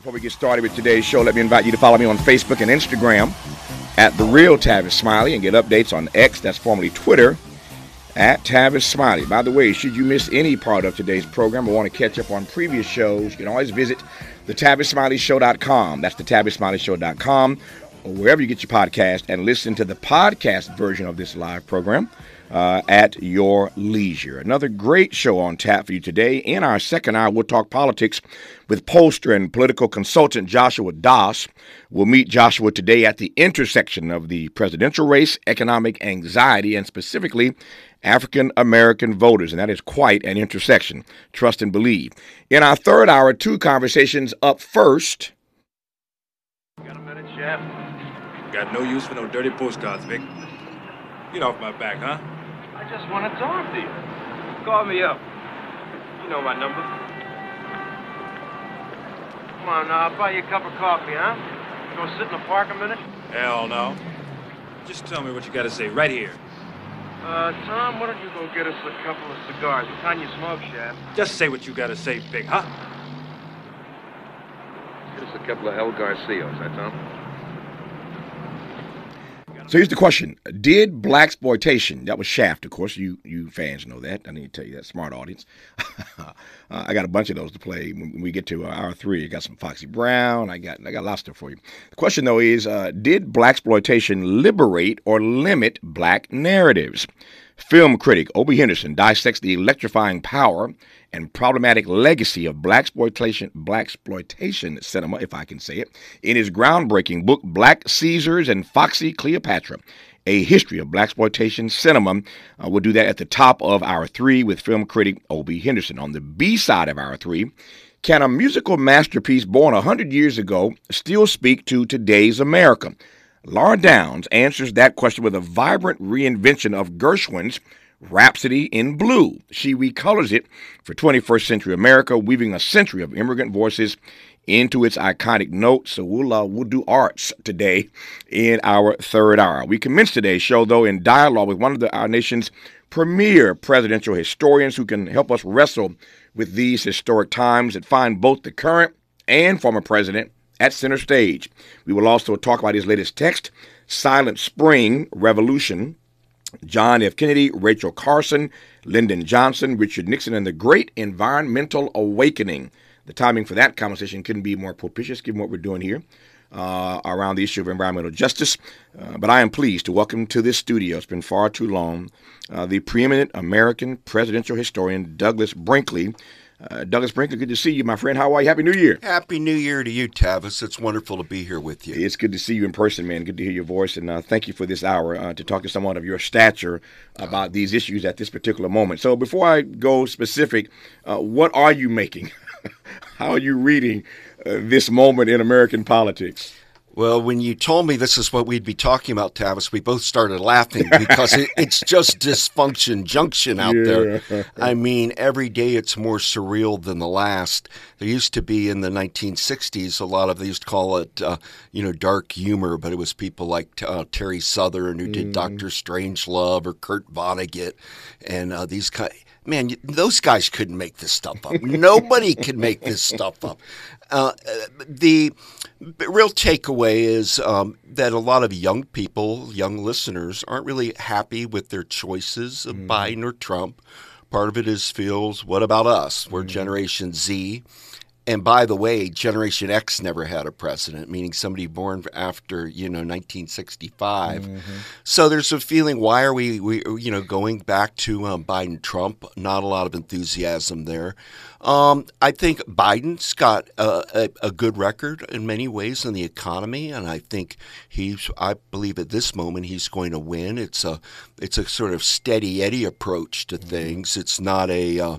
Before we get started with today's show, let me invite you to follow me on Facebook and Instagram at The Real Tavis Smiley and get updates on X, that's formerly Twitter, at Tavis Smiley. By the way, should you miss any part of today's program or want to catch up on previous shows, you can always visit the thetavisSmileyShow.com. That's the thetavisSmileyShow.com or wherever you get your podcast and listen to the podcast version of this live program uh, at your leisure. Another great show on tap for you today. In our second hour, we'll talk politics with pollster and political consultant Joshua Das. We'll meet Joshua today at the intersection of the presidential race, economic anxiety, and specifically African American voters, and that is quite an intersection. Trust and believe. In our third hour, two conversations up first. Got a minute, Chef? Got no use for no dirty postcards, Vic. Get off my back, huh? I just want to talk to you. Call me up. You know my number. Come on now, I'll buy you a cup of coffee, huh? Go sit in the park a minute? Hell no. Just tell me what you got to say right here. Uh, Tom, why don't you go get us a couple of cigars? What kind you smoke, Chef? Just say what you got to say, Big, huh? Get us a couple of El Garcios, that Tom? So here's the question: Did blaxploitation? That was Shaft, of course. You you fans know that. I need to tell you that. Smart audience. uh, I got a bunch of those to play when we get to uh, hour three. I got some Foxy Brown. I got I got lots of stuff for you. The question though is: uh, Did blaxploitation liberate or limit black narratives? Film critic Odie Henderson dissects the electrifying power and problematic legacy of blaxploitation, cinema, if I can say it, in his groundbreaking book Black Caesars and Foxy Cleopatra. A history of blaxploitation cinema. Uh, we'll do that at the top of our three with film critic Odie Henderson. On the B side of our three, can a musical masterpiece born a hundred years ago still speak to today's America? Lara Downes answers that question with a vibrant reinvention of Gershwin's Rhapsody in Blue. She recolors it for 21st century America, weaving a century of immigrant voices into its iconic notes. So we'll, uh, we'll do arts today in our third hour. We commence today's show, though, in dialogue with one of the, our nation's premier presidential historians who can help us wrestle with these historic times that find both the current and former president at center stage. We will also talk about his latest text, Silent Spring Revolution, John F. Kennedy, Rachel Carson, Lyndon Johnson, Richard Nixon, and the Great Environmental Awakening. The timing for that conversation couldn't be more propitious given what we're doing here uh, around the issue of environmental justice. Uh, but I am pleased to welcome to this studio, it's been far too long, uh, the preeminent American presidential historian Douglas Brinkley. Uh, Douglas Brinkley, good to see you, my friend. How are you? Happy New Year. Happy New Year to you, Tavis. It's wonderful to be here with you. It's good to see you in person, man. Good to hear your voice. And uh, thank you for this hour uh, to talk to someone of your stature about these issues at this particular moment. So before I go specific, uh, what are you making? How are you reading uh, this moment in American politics? Well, when you told me this is what we'd be talking about, Tavis, we both started laughing because it, it's just dysfunction junction out Yeah. there. I mean, every day it's more surreal than the last. There used to be in the 1960s a lot of they used to call it, uh, you know, dark humor, but it was people like uh, Terry Southern who did Doctor Strangelove or Kurt Vonnegut, and uh, these kind. Man, those guys couldn't make this stuff up. Nobody can make this stuff up. Uh, the real takeaway is um, that a lot of young people, young listeners, aren't really happy with their choices of Biden or Trump. Part of it is feels, what about us? We're Generation Z. And by the way, Generation X never had a president, meaning somebody born after you know 1965. So there's a feeling: why are we, we you know, going back to um, Biden Trump? Not a lot of enthusiasm there. Um, I think Biden's got a, a, a good record in many ways in the economy, and I think he's. I believe at this moment he's going to win. It's a it's a sort of steady Eddie approach to things. It's not a uh,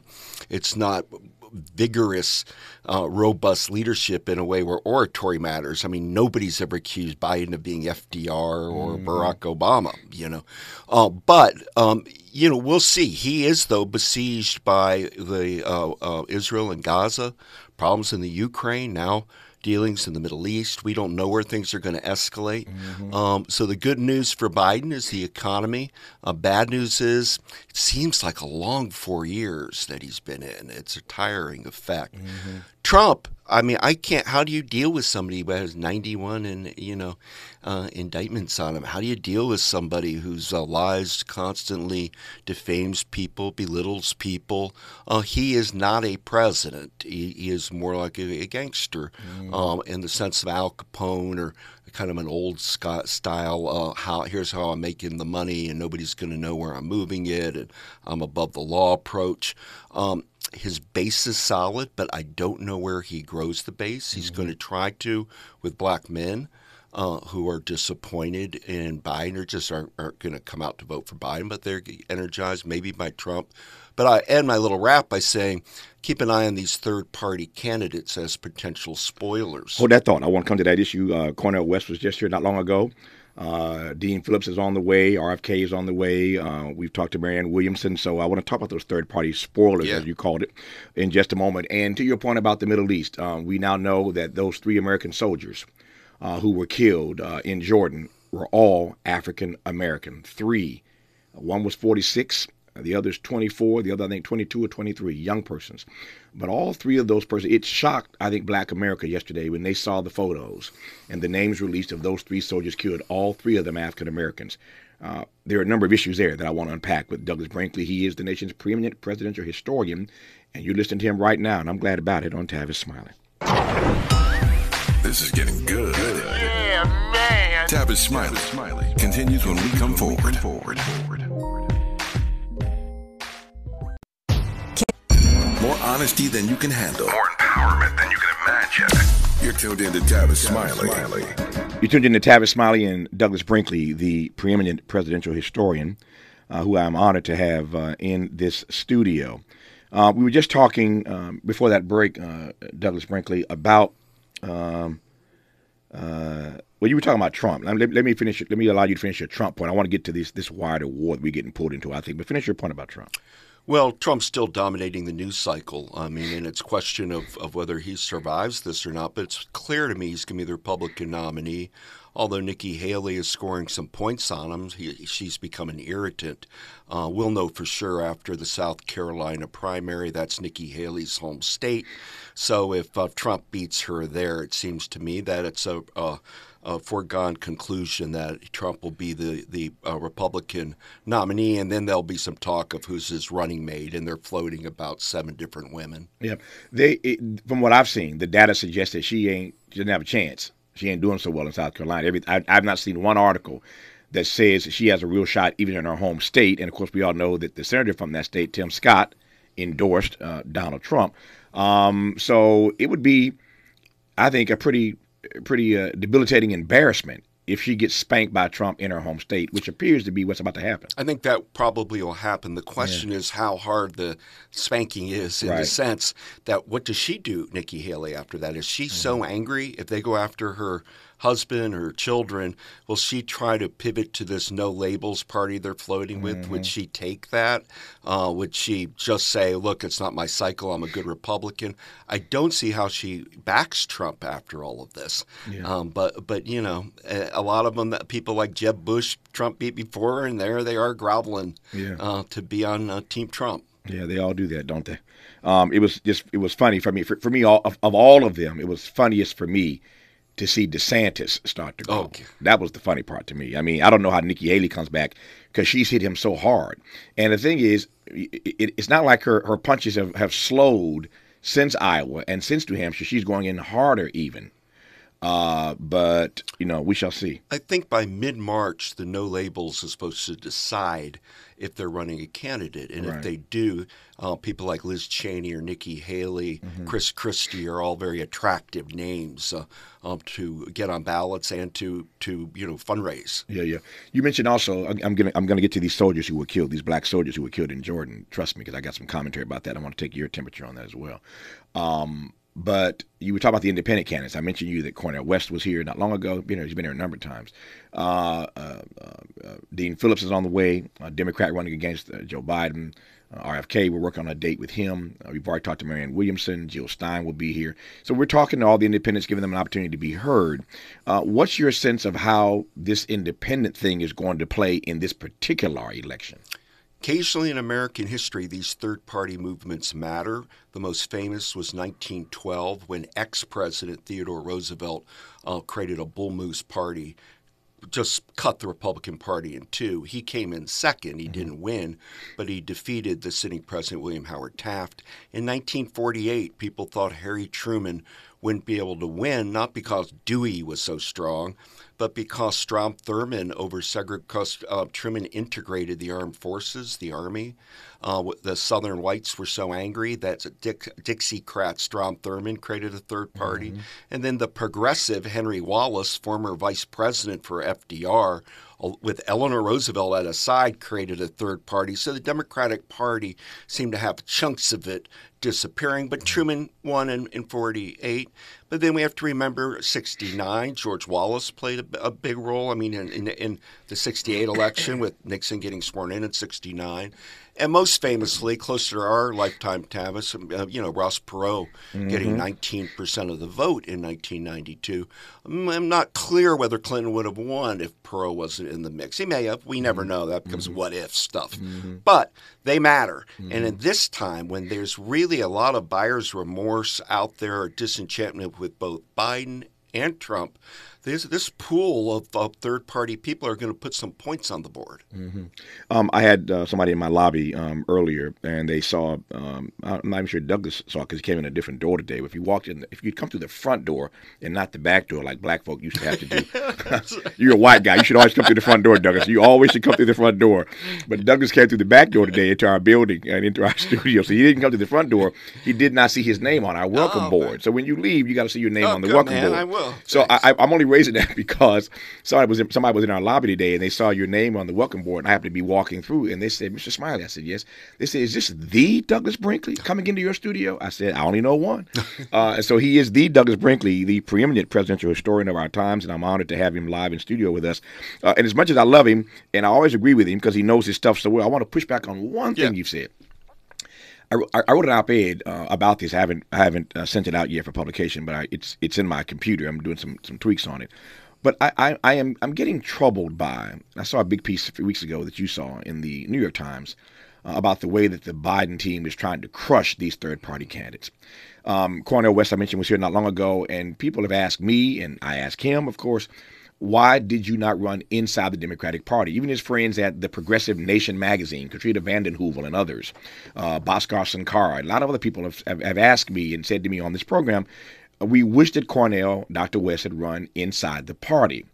it's not vigorous, uh, robust leadership in a way where oratory matters. I mean, nobody's ever accused Biden of being FDR or Barack Obama, you know. Uh, but, um, you know, we'll see. He is, though, besieged by the uh, uh, Israel and Gaza, problems in the Ukraine, now dealings in the Middle East. We don't know where things are going to escalate. Mm-hmm. Um, so the good news for Biden is the economy. Uh, bad news is it seems like a long four years that he's been in. It's a tiring effect. Mm-hmm. Trump, I mean, I can't. How do you deal with somebody who has 91 and you know uh, indictments on him? How do you deal with somebody who's uh, lies constantly, defames people, belittles people? Uh, he is not a president. He, he is more like a, a gangster mm. um, in the sense of Al Capone or kind of an old Scott style. Uh, how here's how I'm making the money, and nobody's going to know where I'm moving it, and I'm above the law approach. Um, his base is solid, but I don't know where he grows the base. He's mm-hmm. going to try to with black men uh, who are disappointed in Biden or just aren't, aren't going to come out to vote for Biden, but they're energized maybe by Trump. But I end my little rap by saying keep an eye on these third party candidates as potential spoilers. Hold that thought. I want to come to that issue. Uh, Cornel West was just here not long ago. Uh, Dean Phillips is on the way. RFK is on the way. Uh, we've talked to Marianne Williamson. So I want to talk about those third party spoilers, yeah. as you called it, in just a moment. And to your point about the Middle East, uh, we now know that those three American soldiers uh, who were killed uh, in Jordan were all African American. Three. One was 46, the other's 24, the other, I think, 22 or 23, young persons. But all three of those persons, it shocked, I think, black America yesterday when they saw the photos and the names released of those three soldiers killed, all three of them African Americans. Uh, there are a number of issues there that I want to unpack with Douglas Brinkley. He is the nation's preeminent presidential historian, and you're listening to him right now, and I'm glad about it on Tavis Smiley. This is getting good. Yeah, man. Tavis Smiley, Smiley continues when we come forward. forward. More honesty than you can handle. More empowerment than you can imagine. You're tuned into Tavis Smiley. Smiley. You're tuned into Tavis Smiley and Douglas Brinkley, the preeminent presidential historian, uh, who I'm honored to have uh, in this studio. Uh, we were just talking um, before that break, uh, Douglas Brinkley, about. Um, uh, well, you were talking about Trump. Let, let, me finish. Let me allow you to finish your Trump point. I want to get to this this wider war that we're getting pulled into. I think, but finish your point about Trump. Well, Trump's still dominating the news cycle. I mean, and it's question of, of whether he survives this or not. But it's clear to me he's going to be the Republican nominee. Although Nikki Haley is scoring some points on him, he, she's become an irritant. Uh, we'll know for sure after the South Carolina primary. That's Nikki Haley's home state. So if uh, Trump beats her there, it seems to me that it's a, a a foregone conclusion that Trump will be the the uh, Republican nominee, and then there'll be some talk of who's his running mate, and they're floating about seven different women. Yeah, they it, from what I've seen, the data suggests that she ain't she doesn't have a chance. She ain't doing so well in South Carolina. Every I, I've not seen one article that says she has a real shot even in her home state. And of course, we all know that the senator from that state, Tim Scott, endorsed uh, Donald Trump. Um, so it would be, I think, a pretty pretty uh, debilitating embarrassment if she gets spanked by Trump in her home state, which appears to be what's about to happen. I think that probably will happen. The question yeah. is how hard the spanking is in right. the sense that what does she do, Nikki Haley, after that? Is she mm-hmm. so angry if they go after her husband or children, will she try to pivot to this no labels party they're floating with? Mm-hmm. Would she take that? Uh, would she just say, look, it's not my cycle, I'm a good Republican? I don't see how she backs Trump after all of this. Yeah. Um, but, but, you know, a lot of them, that people like Jeb Bush, Trump beat before, and there they are groveling yeah. uh, to be on uh, Team Trump. Yeah, they all do that, don't they? Um, it was just it was funny for me. For, for me, all, of, of all of them, it was funniest for me to see DeSantis start to go. Oh, okay. That was the funny part to me. I mean, I don't know how Nikki Haley comes back because she's hit him so hard. And the thing is, it, it's not like her, her punches have, have slowed since Iowa and since New Hampshire. She's going in harder even. Uh, but you know, we shall see. I think by mid March, the no labels is supposed to decide if they're running a candidate, and right. if they do, uh, people like Liz Cheney or Nikki Haley, mm-hmm. Chris Christie are all very attractive names uh, um, to get on ballots and to to you know fundraise. Yeah, yeah. You mentioned also, I'm gonna I'm gonna get to these soldiers who were killed, these black soldiers who were killed in Jordan. Trust me, because I got some commentary about that. I want to take your temperature on that as well. Um, but you were talking about the independent candidates. I mentioned you that Cornel West was here not long ago. You know, he's been here a number of times. Uh, uh, uh, Dean Phillips is on the way, a Democrat running against uh, Joe Biden. uh, RFK. We're working on a date with him. Uh, we've already talked to Marianne Williamson. Jill Stein will be here. So we're talking to all the independents, giving them an opportunity to be heard. Uh, what's your sense of how this independent thing is going to play in this particular election? Occasionally in American history, these third party movements matter. The most famous was 1912 when ex President Theodore Roosevelt uh, created a bull moose party just cut the Republican Party in two. He came in second. He mm-hmm. didn't win, but he defeated the sitting president, William Howard Taft. In 1948, people thought Harry Truman wouldn't be able to win, not because Dewey was so strong, but because Strom Thurmond over segregation, uh, Truman integrated the armed forces, the army. Uh, the Southern whites were so angry that Dick, Dixiecrat Strom Thurmond created a third party. Mm-hmm. And then the progressive Henry Wallace, former vice president for FDR, with Eleanor Roosevelt at his side, created a third party. So the Democratic Party seemed to have chunks of it disappearing. But mm-hmm. Truman won in, in 48. But then we have to remember 69. George Wallace played a, a big role. I mean, in, in, in, the 68 election with Nixon getting sworn in in 69. And most famously, closer to our lifetime, Tavis, uh, you know, Ross Perot mm-hmm. getting 19% of the vote in 1992. I'm not clear whether Clinton would have won if Perot wasn't in the mix. He may have. We never mm-hmm. know. That becomes mm-hmm. what if stuff. Mm-hmm. But they matter. And in mm-hmm. this time, when there's really a lot of buyer's remorse out there, or disenchantment with both Biden and Trump, this this pool of, of third party people are going to put some points on the board. Mm-hmm. Um, I had uh, somebody in my lobby um, earlier, and they saw. Um, I'm not even sure Douglas saw because he came in a different door today. But if you walked in, if you'd come through the front door and not the back door, like black folk used to have to do, you're a white guy. You should always come through the front door, Douglas. You always should come through the front door. But Douglas came through the back door today into our building and into our studio, so he didn't come to the front door. He did not see his name on our welcome oh, board. Man. So when you leave, you got to see your name oh, on the welcome man, board. I will. So I, I'm only raising that because somebody was in, somebody was in our lobby today and they saw your name on the welcome board and I happened to be walking through and they said, Mr. Smiley, I said, yes. They said, is this the Douglas Brinkley coming into your studio? I said, I only know one. uh, and so he is the Douglas Brinkley, the preeminent presidential historian of our times, and I'm honored to have him live in studio with us. Uh, and as much as I love him and I always agree with him because he knows his stuff so well, I want to push back on one thing yeah. you've said. I, I wrote an op-ed uh, about this. I haven't I haven't uh, sent it out yet for publication, but I, it's it's in my computer. I'm doing some some tweaks on it. But I, I, I, am I'm getting troubled by. I saw a big piece a few weeks ago that you saw in the New York Times uh, about the way that the Biden team is trying to crush these third party candidates. Um, Cornel West, I mentioned, was here not long ago, and people have asked me, and I asked him, of course, why did you not run inside the Democratic Party? Even his friends at the Progressive Nation magazine, Katrina vanden Heuvel and others, uh, Bhaskar Sankara, a lot of other people have, have, asked me and said to me on this program, we wish that Cornel, Dr. West, had run inside the party.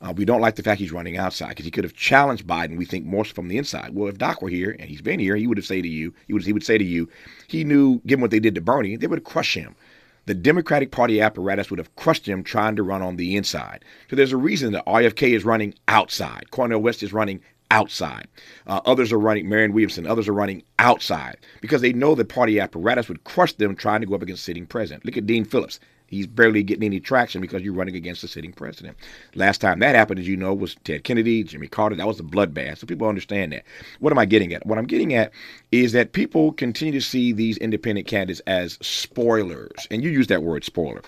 Uh, we don't like the fact he's running outside because he could have challenged Biden. We think more from the inside. Well, if Doc were here and he's been here, he would have say to you, he would he would say to you, he knew, given what they did to Bernie, they would crush him the Democratic Party apparatus would have crushed him trying to run on the inside. So there's a reason that RFK is running outside. Cornel West is running outside. Uh, others are running, Marianne Williamson, others are running outside because they know the party apparatus would crush them trying to go up against sitting president. Look at Dean Phillips. He's barely getting any traction because you're running against the sitting president. Last time that happened, as you know, was Ted Kennedy, Jimmy Carter. That was a bloodbath. So people understand that. What am I getting at? What I'm getting at is that people continue to see these independent candidates as spoilers. And you use that word spoiler.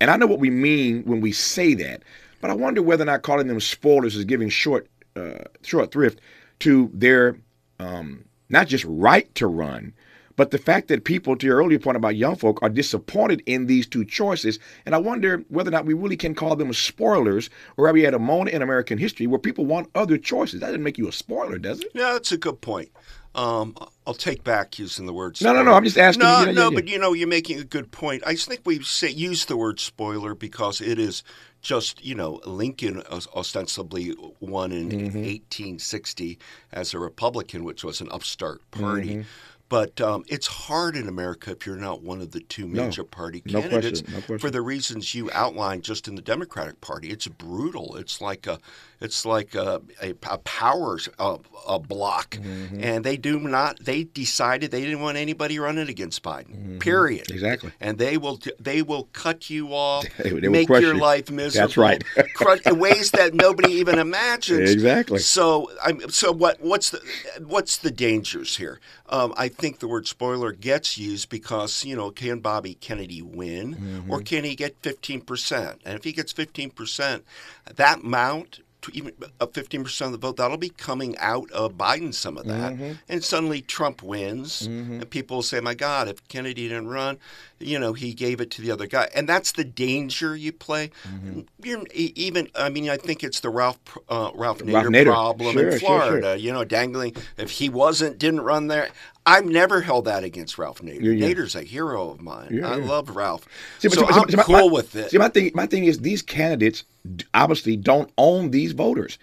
And I know what we mean when we say that, but I wonder whether or not calling them spoilers is giving short uh, short thrift to their um, not just right to run, but the fact that people, to your earlier point about young folk, are disappointed in these two choices, and I wonder whether or not we really can call them spoilers, or are we at a moment in American history where people want other choices? That doesn't make you a spoiler, does it? Yeah, that's a good point. Um, I'll take back using the word. Spoiler. No, no, no. I'm just asking. No, you know, no, yeah, but you know, you're making a good point. I think we say use the word spoiler because it is just you know Lincoln ostensibly won in mm-hmm. 1860 as a Republican, which was an upstart party. Mm-hmm. But um, it's hard in America if you're not one of the two No. major party No candidates question. No question. for the reasons you outlined just in the Democratic Party. It's brutal. It's like a, it's like a, a, a power uh, a block, Mm-hmm. and they do not. They decided they didn't want anybody running against Biden. Period. Mm-hmm. Exactly. And they will they will cut you off, They- they make your you. life miserable. That's right. crush, in ways that nobody even imagines. Exactly. So, I'm, so what? What's the what's the dangers here? Um, I think the word spoiler gets used because you know, can Bobby Kennedy win, Mm-hmm. or can he get fifteen percent? And if he gets fifteen percent, that amount. To even fifteen percent of the vote, that'll be coming out of Biden. Some of that, Mm-hmm. and suddenly Trump wins, and people say, "My God, if Kennedy didn't run, you know, he gave it to the other guy," and that's the danger you play. Mm-hmm. Even, I mean, I think it's the Ralph uh, Ralph Nader, Ralph Nader. problem Sure, in Florida. sure. You know, dangling if he wasn't didn't run there. I've never held that against Ralph Nader. Yeah, yeah. Nader's a hero of mine. Yeah, I love Ralph. See, but- so but- I'm see, my- cool my- with it. See, my thing, my thing is these candidates obviously don't own these voters.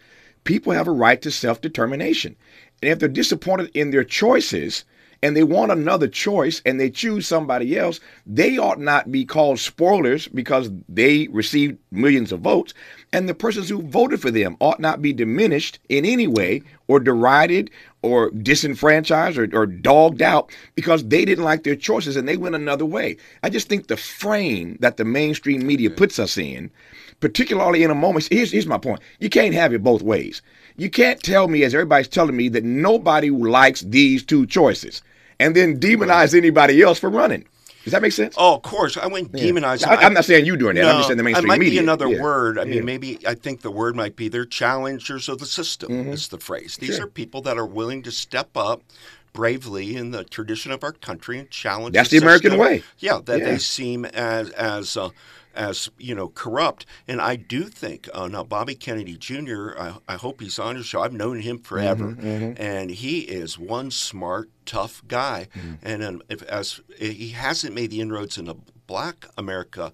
People have a right to self determination. And if they're disappointed in their choices and they want another choice and they choose somebody else, they ought not be called spoilers because they received millions of votes. And the persons who voted for them ought not be diminished in any way or derided or disenfranchised or, or dogged out because they didn't like their choices and they went another way. I just think the frame that the mainstream media puts us in, particularly in a moment, here's, here's my point. You can't have it both ways. You can't tell me, as everybody's telling me, that nobody likes these two choices and then demonize anybody else for running. Does that make sense? Oh, of course. I wouldn't demonize. I, am not saying you doing that. I'm just saying the mainstream it might media. be another Yeah. word. I Yeah. mean, maybe I think the word might be they're challengers of the system. Is the phrase. These Mm-hmm. Sure. are people that are willing to step up bravely in the tradition of our country and challenge. That's the American system. way. Yeah, that Yeah. they seem as as. Uh, as you know, corrupt, and I do think uh, now Bobby Kennedy Jr. I, I hope he's on your show. I've known him forever, Mm-hmm, and he is one smart, tough guy. Mm-hmm. And um, if, as he hasn't made the inroads into Black America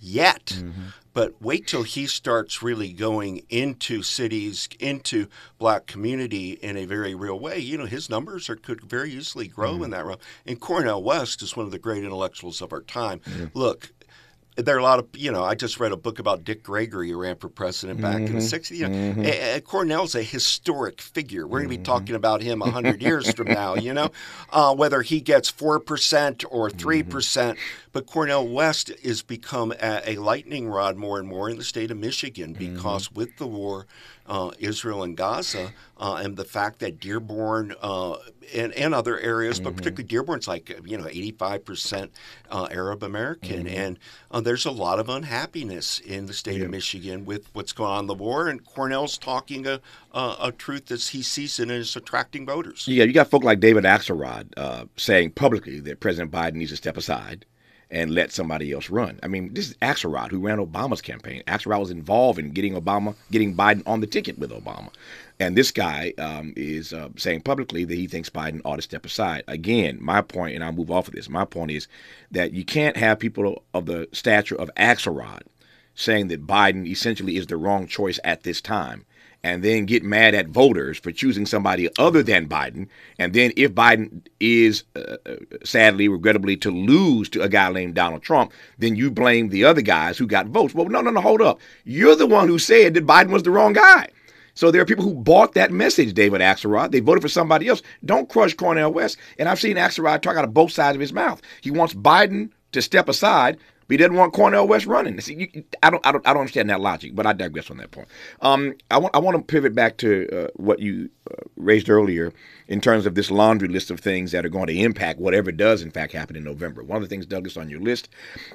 yet. Mm-hmm. But wait till he starts really going into cities, into black community in a very real way. You know, his numbers are, could very easily grow Mm-hmm. in that realm. And Cornel West is one of the great intellectuals of our time. Look, there are a lot of you know. I just read a book about Dick Gregory, who ran for president back in the mm-hmm. '60s. You know, mm-hmm. A- Cornel's a historic figure. We're going to be mm-hmm. talking about him hundred years from now. You know, uh, whether he gets four percent or 3 percent, but Cornel West is become a, a lightning rod more and more in the state of Michigan because with the war, uh, Israel and Gaza, uh, and the fact that Dearborn uh, and, and other areas, but particularly Dearborn's like you know 85 percent uh, Arab American, and uh, there's a lot of unhappiness in the state of Michigan with what's going on in the war. And Cornel's talking a a, a truth that he sees and is attracting voters. Yeah, you got folk like David Axelrod uh, saying publicly that President Biden needs to step aside and let somebody else run. I mean, this is Axelrod who ran Obama's campaign. Axelrod was involved in getting Obama, getting Biden on the ticket with Obama. And this guy um, is uh, saying publicly that he thinks Biden ought to step aside. Again, my point, and I'll move off of this. My point is that you can't have people of the stature of Axelrod saying that Biden essentially is the wrong choice at this time and then get mad at voters for choosing somebody other than Biden. And then if Biden is uh, uh, sadly, regrettably, to lose to a guy named Donald Trump, then you blame the other guys who got votes. Well, no, no, no, hold up. You're the one who said that Biden was the wrong guy. So there are people who bought that message, David Axelrod. They voted for somebody else. Don't crush Cornel West. And I've seen Axelrod talk out of both sides of his mouth. He wants Biden to step aside, but he doesn't want Cornel West running. See, you, I don't, I don't, I don't understand that logic. But I digress on that point. Um, I want, I want to pivot back to uh, what you uh, raised earlier in terms of this laundry list of things that are going to impact whatever does in fact happen in November. One of the things, Douglas, on your list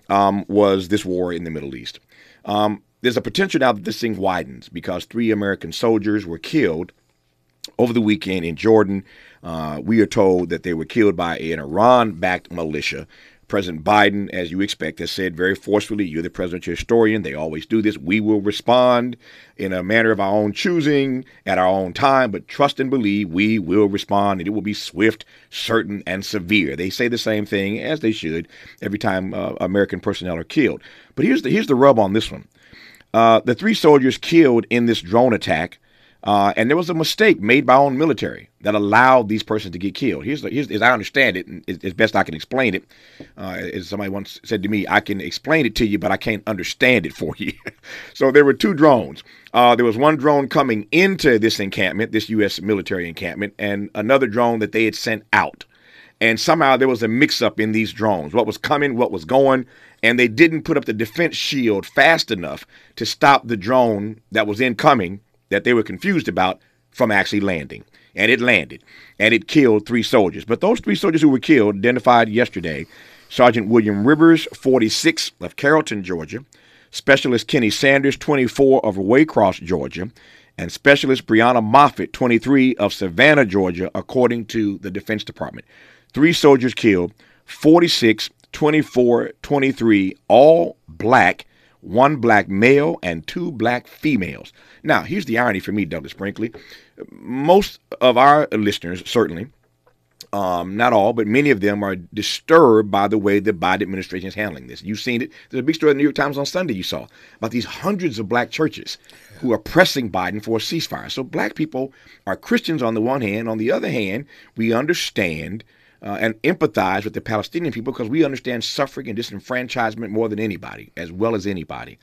um, was this war in the Middle East. Um, there's a potential now that this thing widens because three American soldiers were killed over the weekend in Jordan. Uh, we are told that they were killed by an Iran backed militia. President Biden, as you expect, has said very forcefully, You're the presidential historian. They always do this. We will respond in a manner of our own choosing at our own time, but trust and believe we will respond and it will be swift, certain, and severe. They say the same thing, as they should, every time uh, American personnel are killed. But here's the, here's the rub on this one. Uh, the three soldiers killed in this drone attack Uh, and there was a mistake made by our own military that allowed these persons to get killed. Here's, the, here's as I understand it, and as best I can explain it. Uh, as somebody once said to me, I can explain it to you, but I can't understand it for you. so there were two drones. Uh, there was one drone coming into this encampment, this U.S. military encampment, and another drone that they had sent out. And somehow there was a mix up in these drones what was coming, what was going, and they didn't put up the defense shield fast enough to stop the drone that was incoming that they were confused about from actually landing. And it landed, and it killed three soldiers. But those three soldiers who were killed, identified yesterday Sergeant William Rivers, 46, of Carrollton, Georgia, Specialist Kenny Sanders, 24, of Waycross, Georgia, and Specialist Breonna Moffett, 23, of Savannah, Georgia, according to the Defense Department. Three soldiers killed, 46, 24, 23, all black, one black male, and two black females. Now, here's the irony for me, Douglas Brinkley. Most of our listeners, certainly, um, not all, but many of them are disturbed by the way the Biden administration is handling this. You've seen it. There's a big story in the New York Times on Sunday you saw about these hundreds of black churches who are pressing Biden for a ceasefire. So black people are Christians on the one hand. On the other hand, we understand uh, and empathize with the Palestinian people because we understand suffering and disenfranchisement more than anybody, as well as anybody.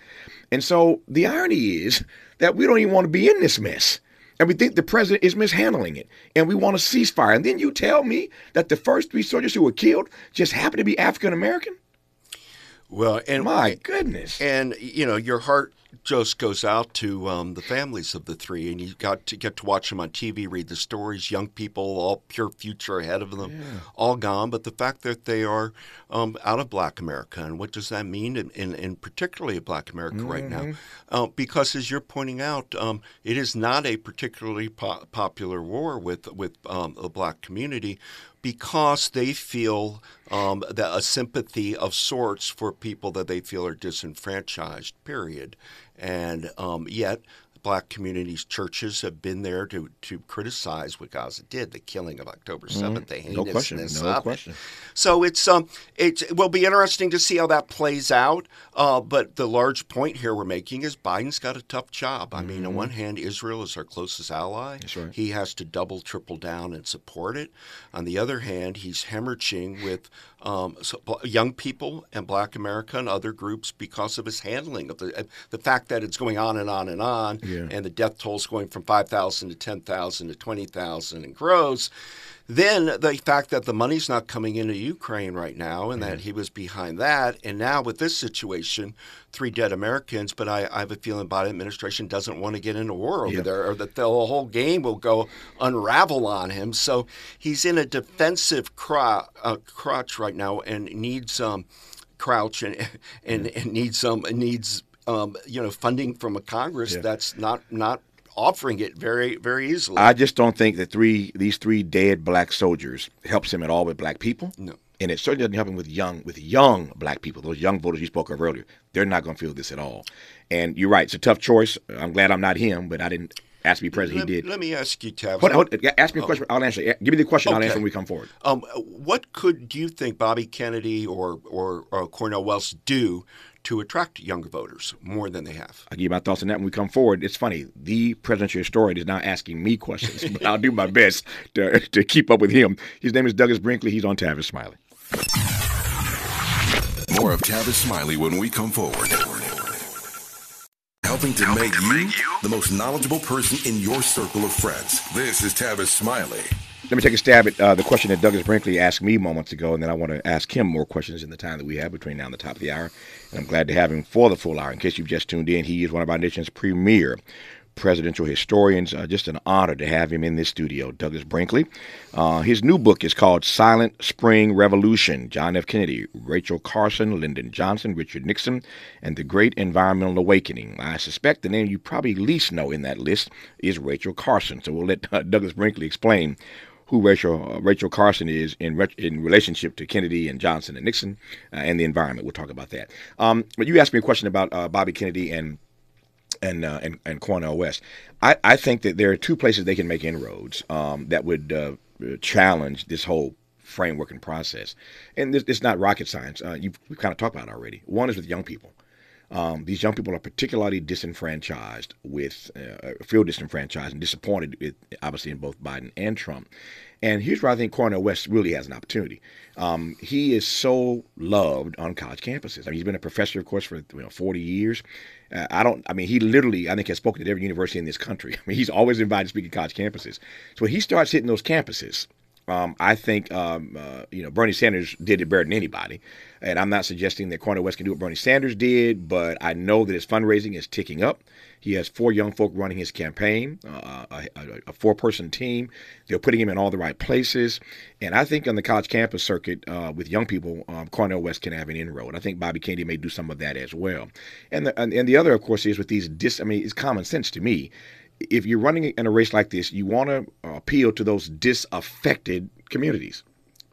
And so the irony is that we don't even want to be in this mess. And we think the president is mishandling it. And we want a ceasefire. And then you tell me that the first three soldiers who were killed just happened to be African American? Well, and my goodness. And, you know, your heart just goes out to um, the families of the three, and you got to get to watch them on TV, read the stories. Young people, all pure future ahead of them, yeah. all gone. But the fact that they are um, out of Black America, and what does that mean, in, in, in particularly Black America mm-hmm. right now? Mm-hmm. Uh, because as you're pointing out, um, it is not a particularly po- popular war with with um, the Black community because they feel um, a sympathy of sorts for people that they feel are disenfranchised. Period. And um, yet, black communities, churches have been there to, to criticize what Gaza did, the killing of October 7th, mm-hmm. the heinousness no question, no of question. it. So it's um it will be interesting to see how that plays out. Uh, but the large point here we're making is Biden's got a tough job. I mm-hmm. mean, on mm-hmm. one hand, Israel is our closest ally. Right. He has to double, triple down and support it. On the other hand, he's hemorrhaging with um, so young people and Black America and other groups because of his handling of the the fact that it's going on and on and on, yeah. And the death tolls going from five thousand to ten thousand to twenty thousand and grows. Then the fact that the money's not coming into Ukraine right now and that he was behind that. And now with this situation, three dead Americans, but I, I have a feeling Biden administration doesn't want to get into war over yep. there or that the whole game will go unravel on him. So he's in a defensive cro- uh, crotch right now and needs um, crouch and and, and needs um needs um, you know funding from a Congress yeah. that's not not offering it very, very easily. I just don't think that three these three dead black soldiers helps him at all with black people. No. And it certainly doesn't help him with young with young black people, those young voters you spoke of earlier. They're not going to feel this at all. And you're right; it's a tough choice. I'm glad I'm not him, but I didn't ask me president. Let, he did. Let me ask you, Tav. Hold, hold, ask me a question. Oh. I'll answer. Give me the question. Okay. I'll answer when we come forward. Um, what could do you think Bobby Kennedy or or, or Cornel West do to attract younger voters more than they have. I'll give you my thoughts on that when we come forward. It's funny. The presidential historian is now asking me questions, but I'll do my best to, to keep up with him. His name is Douglas Brinkley. He's on Tavis Smiley. More of Tavis Smiley when we come forward. Helping to, Helping make, to you make you the most knowledgeable person in your circle of friends. This is Tavis Smiley. Let me take a stab at uh, the question that Douglas Brinkley asked me moments ago, and then I want to ask him more questions in the time that we have between now and the top of the hour. And I'm glad to have him for the full hour. In case you've just tuned in, he is one of our nation's premier presidential historians. Uh, just an honor to have him in this studio, Douglas Brinkley. Uh, his new book is called Silent Spring Revolution John F. Kennedy, Rachel Carson, Lyndon Johnson, Richard Nixon, and the Great Environmental Awakening. I suspect the name you probably least know in that list is Rachel Carson. So we'll let uh, Douglas Brinkley explain who Rachel uh, Rachel Carson is in re- in relationship to Kennedy and Johnson and Nixon uh, and the environment. We'll talk about that. Um, but you asked me a question about uh, Bobby Kennedy and and, uh, and and Cornel West. I, I think that there are two places they can make inroads um, that would uh, challenge this whole framework and process. And this, it's not rocket science. Uh, you've, kind of talked about it already. One is with young people. Um, these young people are particularly disenfranchised with, uh, feel disenfranchised and disappointed, with, obviously, in both Biden and Trump. And here's where I think Cornel West really has an opportunity. Um, he is so loved on college campuses. I mean, he's been a professor, of course, for you know 40 years. Uh, I don't. I mean, he literally, I think, has spoken at every university in this country. I mean, he's always invited to speak at college campuses. So when he starts hitting those campuses, um, I think um, uh, you know Bernie Sanders did it better than anybody, and I'm not suggesting that Cornel West can do what Bernie Sanders did, but I know that his fundraising is ticking up. He has four young folk running his campaign, uh, a, a, a four-person team. They're putting him in all the right places, and I think on the college campus circuit uh, with young people, um, Cornel West can have an inroad. I think Bobby Kennedy may do some of that as well, and the and, and the other, of course, is with these dis. I mean, it's common sense to me if you're running in a race like this, you want to uh, appeal to those disaffected communities.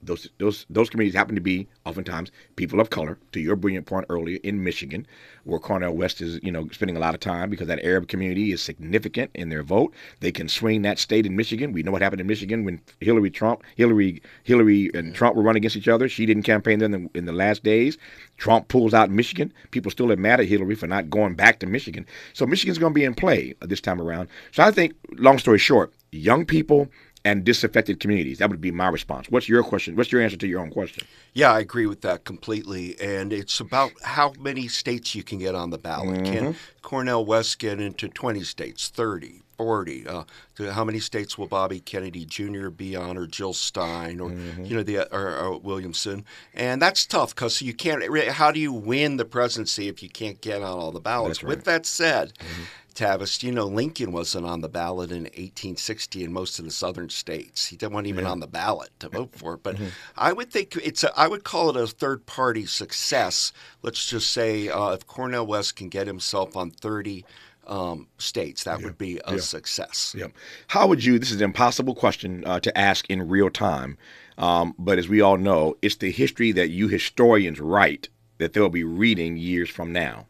Those those those communities happen to be oftentimes people of color. To your brilliant point earlier, in Michigan, where Cornel West is, you know, spending a lot of time because that Arab community is significant in their vote. They can swing that state in Michigan. We know what happened in Michigan when Hillary Trump, Hillary, Hillary and Trump were running against each other. She didn't campaign then in, the, in the last days. Trump pulls out Michigan. People still are mad at Hillary for not going back to Michigan. So Michigan's going to be in play this time around. So I think, long story short, young people and disaffected communities. That would be my response. What's your question? What's your answer to your own question? Yeah, I agree with that completely. And it's about how many states you can get on the ballot. Mm-hmm. Can Cornel West get into 20 states, 30, 40? Uh, how many states will Bobby Kennedy Jr. be on, or Jill Stein, or mm-hmm. you know the or, or Williamson? And that's tough because you can't. How do you win the presidency if you can't get on all the ballots? Right. With that said. Mm-hmm Tavis, you know, Lincoln wasn't on the ballot in 1860 in most of the southern states. He wasn't even yeah. on the ballot to vote for it. But mm-hmm. I would think it's a, I would call it a third party success. Let's just say uh, if Cornel West can get himself on 30 um, states, that yeah. would be a yeah. success. Yeah. How would you? This is an impossible question uh, to ask in real time. Um, but as we all know, it's the history that you historians write that they'll be reading years from now.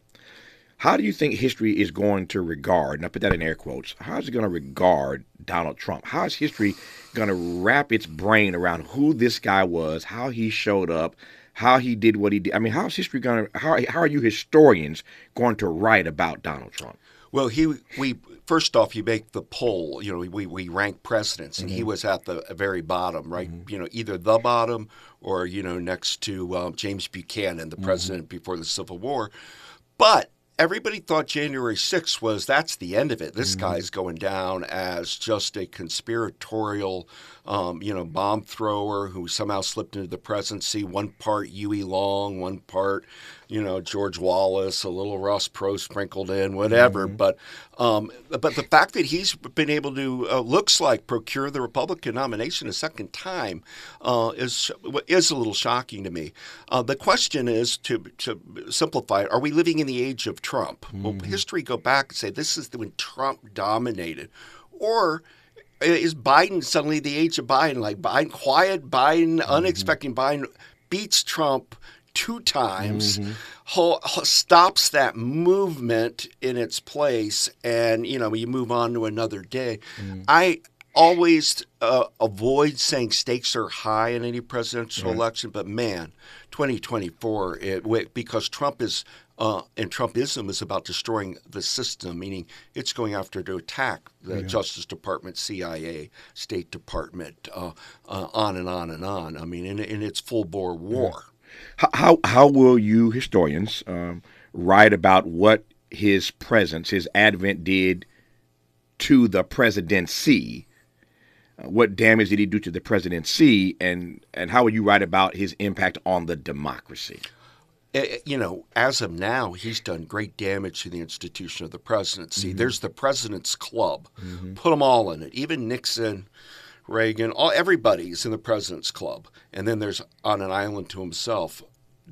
How do you think history is going to regard, and I put that in air quotes, how is it going to regard Donald Trump? How is history going to wrap its brain around who this guy was, how he showed up, how he did what he did? I mean, how is history going to, how, how are you historians going to write about Donald Trump? Well, he we first off, you make the poll. You know, we, we rank presidents, and mm-hmm. he was at the very bottom, right? Mm-hmm. You know, either the bottom or you know next to um, James Buchanan, the mm-hmm. president before the Civil War. But everybody thought January 6th was that's the end of it. This mm-hmm. guy's going down as just a conspiratorial, um, you know, bomb thrower who somehow slipped into the presidency. One part Huey Long, one part you know George Wallace, a little Ross Perot sprinkled in, whatever. Mm-hmm. But um, but the fact that he's been able to uh, looks like procure the Republican nomination a second time uh, is is a little shocking to me. Uh, the question is to to simplify it: Are we living in the age of Trump? Mm-hmm. Will history go back and say this is when Trump dominated, or is Biden suddenly the age of Biden? Like Biden, quiet Biden, mm-hmm. unexpected Biden beats Trump two times, mm-hmm. stops that movement in its place, and you know you move on to another day. Mm-hmm. I always uh, avoid saying stakes are high in any presidential right. election, but man, 2024, it, because Trump is uh, and Trumpism is about destroying the system, meaning it's going after to attack the yeah. Justice Department, CIA, State Department, uh, uh, on and on and on. I mean, in, in its full bore war. How, how, will you historians um, write about what his presence, his advent did to the presidency? Uh, what damage did he do to the presidency, and and how will you write about his impact on the democracy? Eh, eh, you know, as of now, he's done great damage to the institution of the presidency. Mm-hmm. There's the president's club. Mm-hmm. Put them all in it. Even Nixon, Reagan, all everybody's in the president's club. And then there's on an island to himself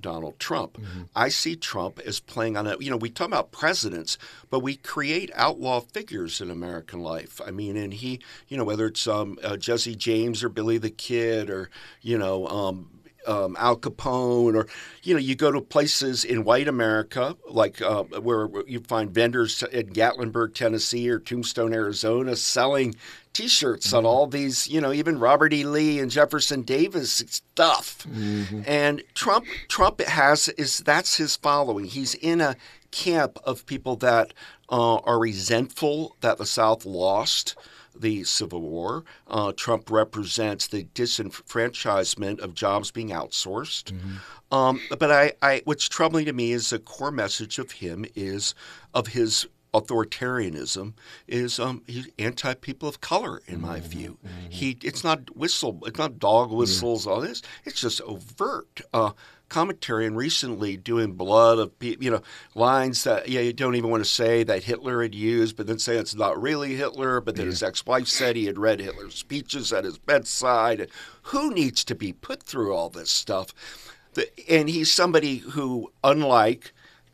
Donald Trump. Mm-hmm. I see Trump as playing on a, you know, we talk about presidents, but we create outlaw figures in American life. I mean, and he, you know, whether it's um, uh, Jesse James or Billy the Kid or, you know, um, um, Al Capone, or you know, you go to places in white America, like uh, where you find vendors in Gatlinburg, Tennessee, or Tombstone, Arizona, selling T-shirts mm-hmm. on all these, you know, even Robert E. Lee and Jefferson Davis stuff. Mm-hmm. And Trump, Trump has is that's his following. He's in a camp of people that uh, are resentful that the South lost the Civil War. Uh, Trump represents the disenfranchisement of jobs being outsourced. Mm-hmm. Um, but I, I, what's troubling to me is the core message of him is of his authoritarianism is um, he's anti people of color in my mm-hmm. view. Mm-hmm. He it's not whistle it's not dog whistles all this. It's just overt. Uh, commentary and recently doing blood of you know lines that yeah you don't even want to say that Hitler had used, but then say it's not really Hitler, but then yeah. his ex-wife said he had read Hitler's speeches at his bedside. Who needs to be put through all this stuff? The, and he's somebody who, unlike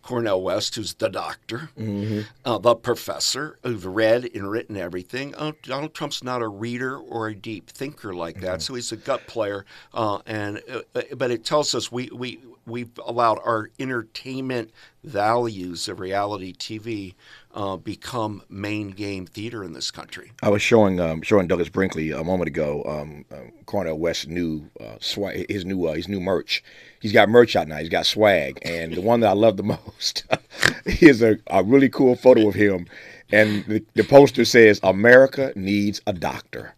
Cornel West, who's the doctor, mm-hmm. uh, the professor, who's read and written everything. Uh, Donald Trump's not a reader or a deep thinker like that, mm-hmm. so he's a gut player. Uh, and uh, uh, but it tells us we we we've allowed our entertainment values of reality TV uh, become main game theater in this country. I was showing um, showing Douglas Brinkley a moment ago. Um, uh, Cornel West's new uh, swag, his new uh, his new merch. He's got merch out now. He's got swag, and the one that I love the most is a, a really cool photo of him, and the, the poster says "America needs a doctor."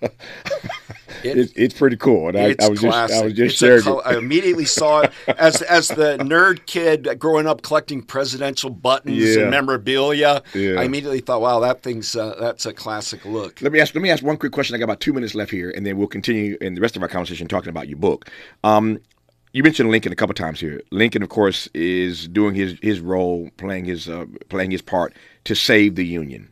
It, it's, it's pretty cool. And I, I, was classic. just I was just sharing. Col- I immediately saw it as as the nerd kid growing up collecting presidential buttons yeah. and memorabilia. Yeah. I immediately thought, wow, that thing's uh, that's a classic look. Let me ask let me ask one quick question. I got about two minutes left here, and then we'll continue in the rest of our conversation talking about your book. Um, you mentioned Lincoln a couple times here. Lincoln, of course, is doing his his role, playing his uh, playing his part to save the Union.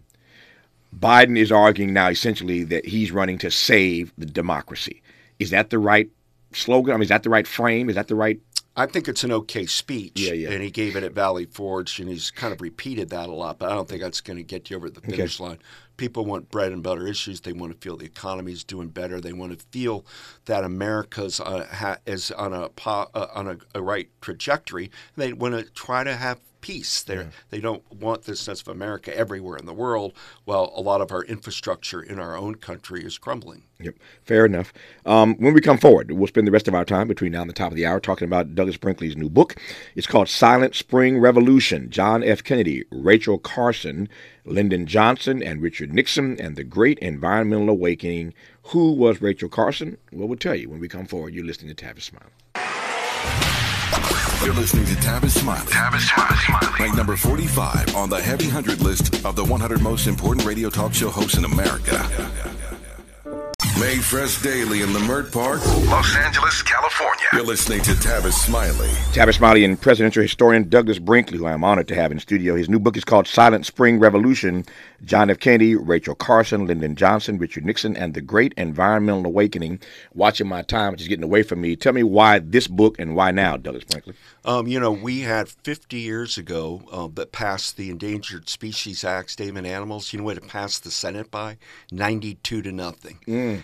Biden is arguing now essentially that he's running to save the democracy. Is that the right slogan? I mean, is that the right frame? Is that the right? I think it's an okay speech. Yeah, yeah. And he gave it at Valley Forge, and he's kind of repeated that a lot. But I don't think that's going to get you over the finish okay. line. People want bread and butter issues. They want to feel the economy is doing better. They want to feel that America's uh, ha- is on a uh, on a, a right trajectory. They want to try to have peace. They yeah. they don't want this sense of America everywhere in the world. While a lot of our infrastructure in our own country is crumbling. Yep, fair enough. Um, when we come forward, we'll spend the rest of our time between now and the top of the hour talking about Douglas Brinkley's new book. It's called Silent Spring Revolution: John F. Kennedy, Rachel Carson, Lyndon Johnson, and Richard Nixon, and the Great Environmental Awakening. Who was Rachel Carson? Well, we'll tell you when we come forward. You're listening to Tavis Smiley. You're listening to Tavis Smiley. Tavis Smiley. Ranked number 45 on the Heavy 100 list of the 100 most important radio talk show hosts in America. Made fresh daily in Leimert Park, Los Angeles, California. You're listening to Tavis Smiley. Tavis Smiley and presidential historian Douglas Brinkley, who I'm honored to have in studio. His new book is called Silent Spring Revolution John F. Kennedy, Rachel Carson, Lyndon Johnson, Richard Nixon, and the Great Environmental Awakening. Watching my time, which is getting away from me. Tell me why this book and why now, Douglas Brinkley? Um, you know, we had 50 years ago uh, that passed the Endangered Species Act, Statement Animals. You know what it passed the Senate by? 92 to nothing. Mm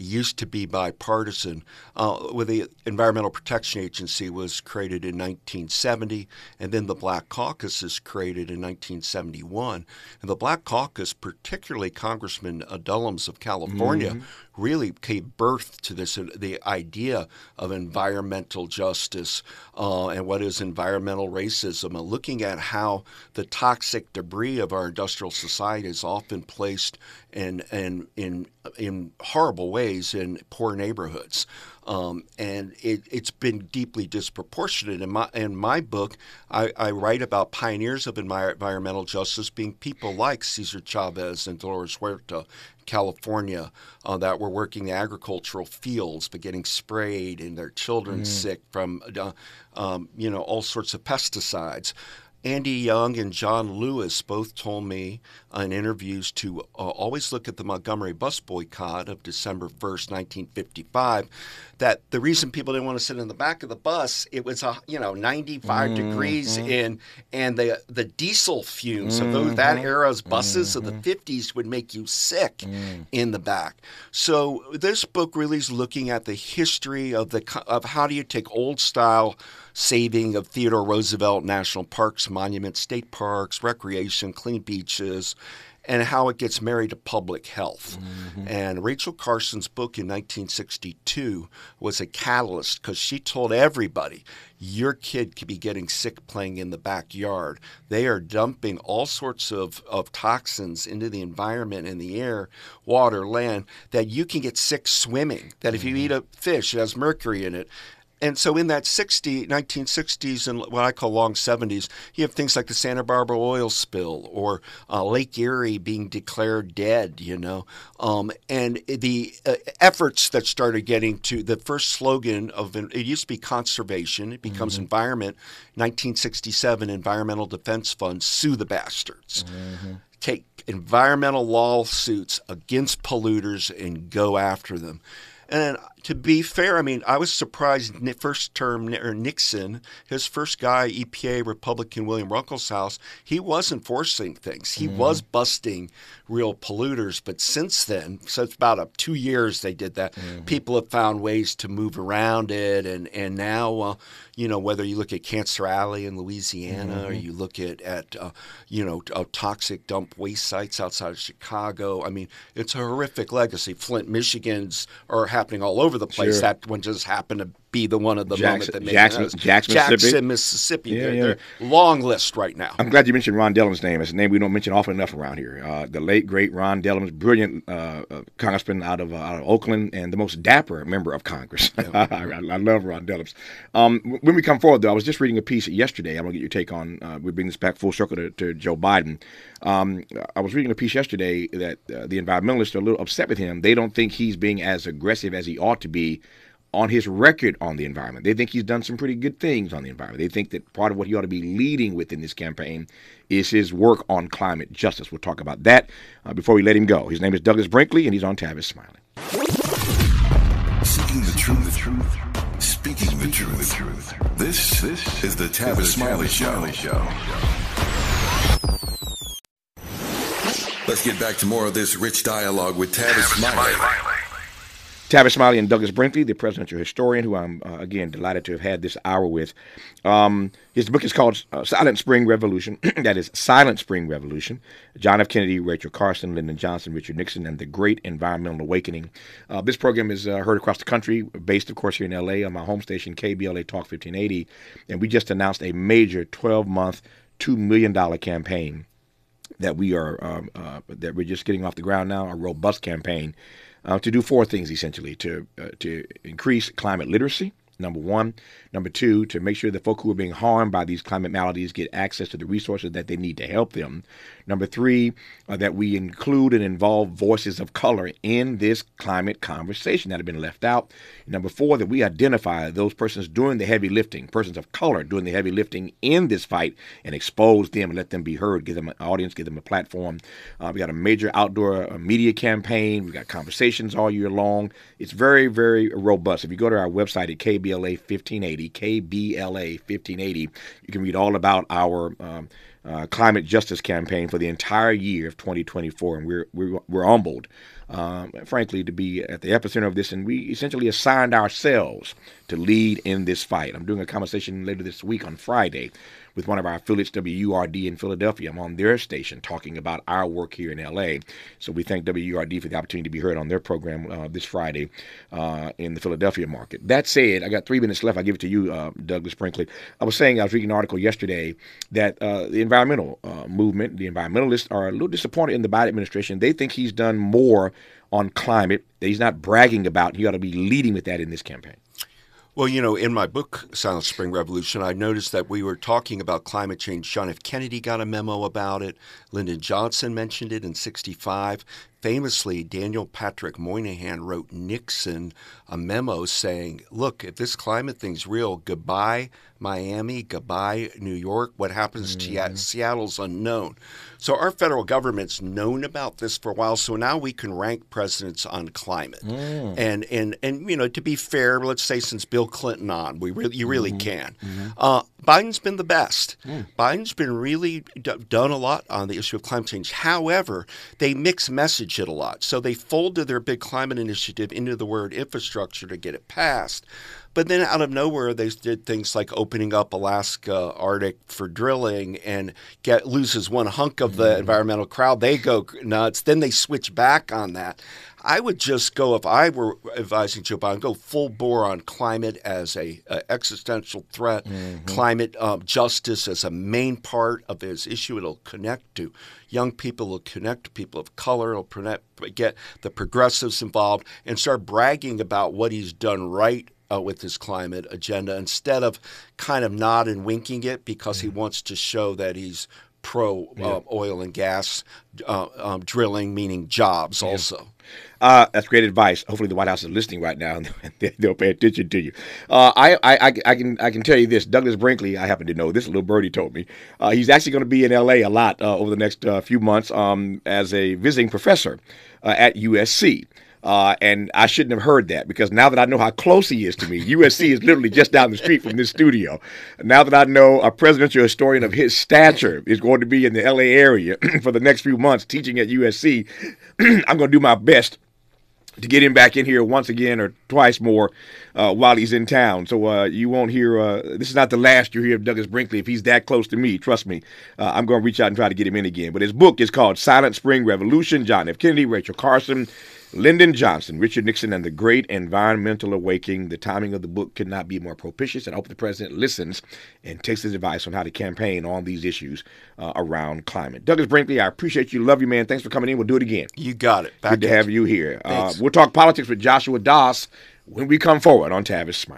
used to be bipartisan. Uh, with the Environmental Protection Agency was created in 1970, and then the Black Caucus is created in 1971. And the Black Caucus, particularly Congressman Dellums of California, mm-hmm really gave birth to this the idea of environmental justice uh, and what is environmental racism, and looking at how the toxic debris of our industrial society is often placed in in in, in horrible ways in poor neighborhoods. Um, and it, has been deeply disproportionate. In my in my book, I, I, write about pioneers of environmental justice being people like Cesar Chavez and Dolores Huerta, California, uh, that were working the agricultural fields but getting sprayed and their children mm. sick from uh, um, you know all sorts of pesticides. Andy Young and John Lewis both told me in interviews to uh, always look at the Montgomery bus boycott of December 1st, 1955. That the reason people didn't want to sit in the back of the bus, it was a you know 95 mm-hmm. degrees in, and the the diesel fumes mm-hmm. of those, that mm-hmm. era's buses mm-hmm. of the 50s mm-hmm. would make you sick mm. in the back. So this book really is looking at the history of the of how do you take old style saving of Theodore Roosevelt national parks, monuments, state parks, recreation, clean beaches, and how it gets married to public health. Mm-hmm. And Rachel Carson's book in 1962 was a catalyst because she told everybody your kid could be getting sick playing in the backyard. They are dumping all sorts of, of toxins into the environment in the air, water, land, that you can get sick swimming. That if you mm-hmm. eat a fish, it has mercury in it and so in that 60, 1960s and what I call long 70s, you have things like the Santa Barbara oil spill or uh, Lake Erie being declared dead, you know. Um, and the uh, efforts that started getting to the first slogan of it used to be conservation, it becomes mm-hmm. environment. 1967, Environmental Defense Fund, sue the bastards. Mm-hmm. Take environmental lawsuits against polluters and go after them. And to be fair, I mean, I was surprised first term or Nixon, his first guy, EPA Republican William Ruckelshaus, he was enforcing things. He mm was busting real polluters. But since then, so it's about two years they did that. Mm-hmm. People have found ways to move around it, and and now, uh, you know, whether you look at Cancer Alley in Louisiana mm-hmm. or you look at at uh, you know uh, toxic dump waste sites outside of Chicago, I mean, it's a horrific legacy. Flint, Michigan's are happening all over over the place. Sure. That one just happened to be the one of the Jackson, moment that made Jackson, it. Jackson, Jackson, Mississippi. Yeah, yeah. long list right now. I'm glad you mentioned Ron Dellums' name. It's a name we don't mention often enough around here. Uh, the late great Ron Dellums, brilliant uh, uh, congressman out of uh, out of Oakland, and the most dapper member of Congress. Yeah. I, I, love Ron Dellums. Um, when we come forward, though, I was just reading a piece yesterday. I'm gonna get your take on. Uh, we bring this back full circle to, to Joe Biden. Um, I was reading a piece yesterday that uh, the environmentalists are a little upset with him. They don't think he's being as aggressive as he ought to be on his record on the environment. They think he's done some pretty good things on the environment. They think that part of what he ought to be leading with in this campaign is his work on climate justice. We'll talk about that uh, before we let him go. His name is Douglas Brinkley, and he's on Tavis Smiley. Seeking the truth, the truth, speaking the truth. The truth. This, this is the Tavis Smiley, Smiley Show. Show. Let's get back to more of this rich dialogue with Tavis Smiley. Tavis Smiley and Douglas Brinkley, the presidential historian, who I'm uh, again delighted to have had this hour with. Um, his book is called uh, Silent Spring Revolution. that is Silent Spring Revolution. John F. Kennedy, Rachel Carson, Lyndon Johnson, Richard Nixon, and the Great Environmental Awakening. Uh, this program is uh, heard across the country, based, of course, here in LA on my home station, KBLA Talk 1580. And we just announced a major 12 month, $2 million campaign that we are um, uh, that we're just getting off the ground now, a robust campaign uh, to do four things essentially to uh, to increase climate literacy. Number one, number two, to make sure the folk who are being harmed by these climate maladies get access to the resources that they need to help them. Number three, uh, that we include and involve voices of color in this climate conversation that have been left out. Number four, that we identify those persons doing the heavy lifting, persons of color doing the heavy lifting in this fight, and expose them and let them be heard, give them an audience, give them a platform. Uh, we got a major outdoor uh, media campaign. We got conversations all year long. It's very, very robust. If you go to our website at KBLA 1580, KBLA 1580, you can read all about our um, uh, climate justice campaign for the entire year of 2024, and we're we're, we're humbled, um, frankly, to be at the epicenter of this, and we essentially assigned ourselves to lead in this fight. I'm doing a conversation later this week on Friday with one of our affiliates, WURD in Philadelphia. I'm on their station talking about our work here in LA. So we thank WURD for the opportunity to be heard on their program uh, this Friday uh, in the Philadelphia market. That said, I got three minutes left. I'll give it to you, uh, Douglas Brinkley. I was saying, I was reading an article yesterday that uh, the environmental uh, movement, the environmentalists, are a little disappointed in the Biden administration. They think he's done more on climate that he's not bragging about. He ought to be leading with that in this campaign. Well, you know, in my book, Silent Spring Revolution, I noticed that we were talking about climate change. John F. Kennedy got a memo about it. Lyndon Johnson mentioned it in 65. Famously, Daniel Patrick Moynihan wrote Nixon a memo saying, look, if this climate thing's real, goodbye Miami, goodbye New York. What happens mm-hmm. to Seattle's unknown. So our federal government's known about this for a while. So now we can rank presidents on climate. Mm. And and and you know, to be fair, let's say since Bill Clinton on, we really you really mm-hmm. can. Mm-hmm. Uh, Biden's been the best. Mm. Biden's been really d- done a lot on the issue of climate change. However, they mix it a lot. So they folded their big climate initiative into the word infrastructure to get it passed. But then out of nowhere, they did things like opening up Alaska Arctic for drilling and get loses one hunk of the Mm-hmm. environmental crowd. They go nuts. Then they switch back on that. I would just go if I were advising Joe Biden, go full bore on climate as a, a existential threat, Mm-hmm. climate um, justice as a main part of his issue. It'll connect to young people, it'll connect to people of color, it'll connect, get the progressives involved, and start bragging about what he's done right uh, with his climate agenda instead of kind of nod and winking it because he wants to show that he's pro uh, oil and gas uh, um, drilling, meaning jobs also. Uh, that's great advice. Hopefully, the White House is listening right now, and they- they'll pay attention to you. Uh, I, I, I, I can, I can tell you this. Douglas Brinkley, I happen to know this. Little birdie told me uh, he's actually going to be in L.A. a lot uh, over the next uh, few months um, as a visiting professor uh, at USC. Uh, and I shouldn't have heard that because now that I know how close he is to me, USC is literally just down the street from this studio. Now that I know a presidential historian of his stature is going to be in the LA area for the next few months teaching at USC, I'm going to do my best to get him back in here once again or twice more uh, while he's in town. So uh, you won't hear. Uh, this is not the last you hear of Douglas Brinkley. If he's that close to me, trust me, uh, I'm going to reach out and try to get him in again. But his book is called Silent Spring Revolution. John F. Kennedy, Rachel Carson. Lyndon Johnson, Richard Nixon, and the Great Environmental Awakening. The timing of the book could not be more propitious, and I hope the president listens and takes his advice on how to campaign on these issues uh, around climate. Douglas Brinkley, I appreciate you. Love you, man. Thanks for coming in. We'll do it again. You got it. Back Good to have you. here. Uh, we'll talk politics with Joshua Doss when we come forward on Tavis Smart.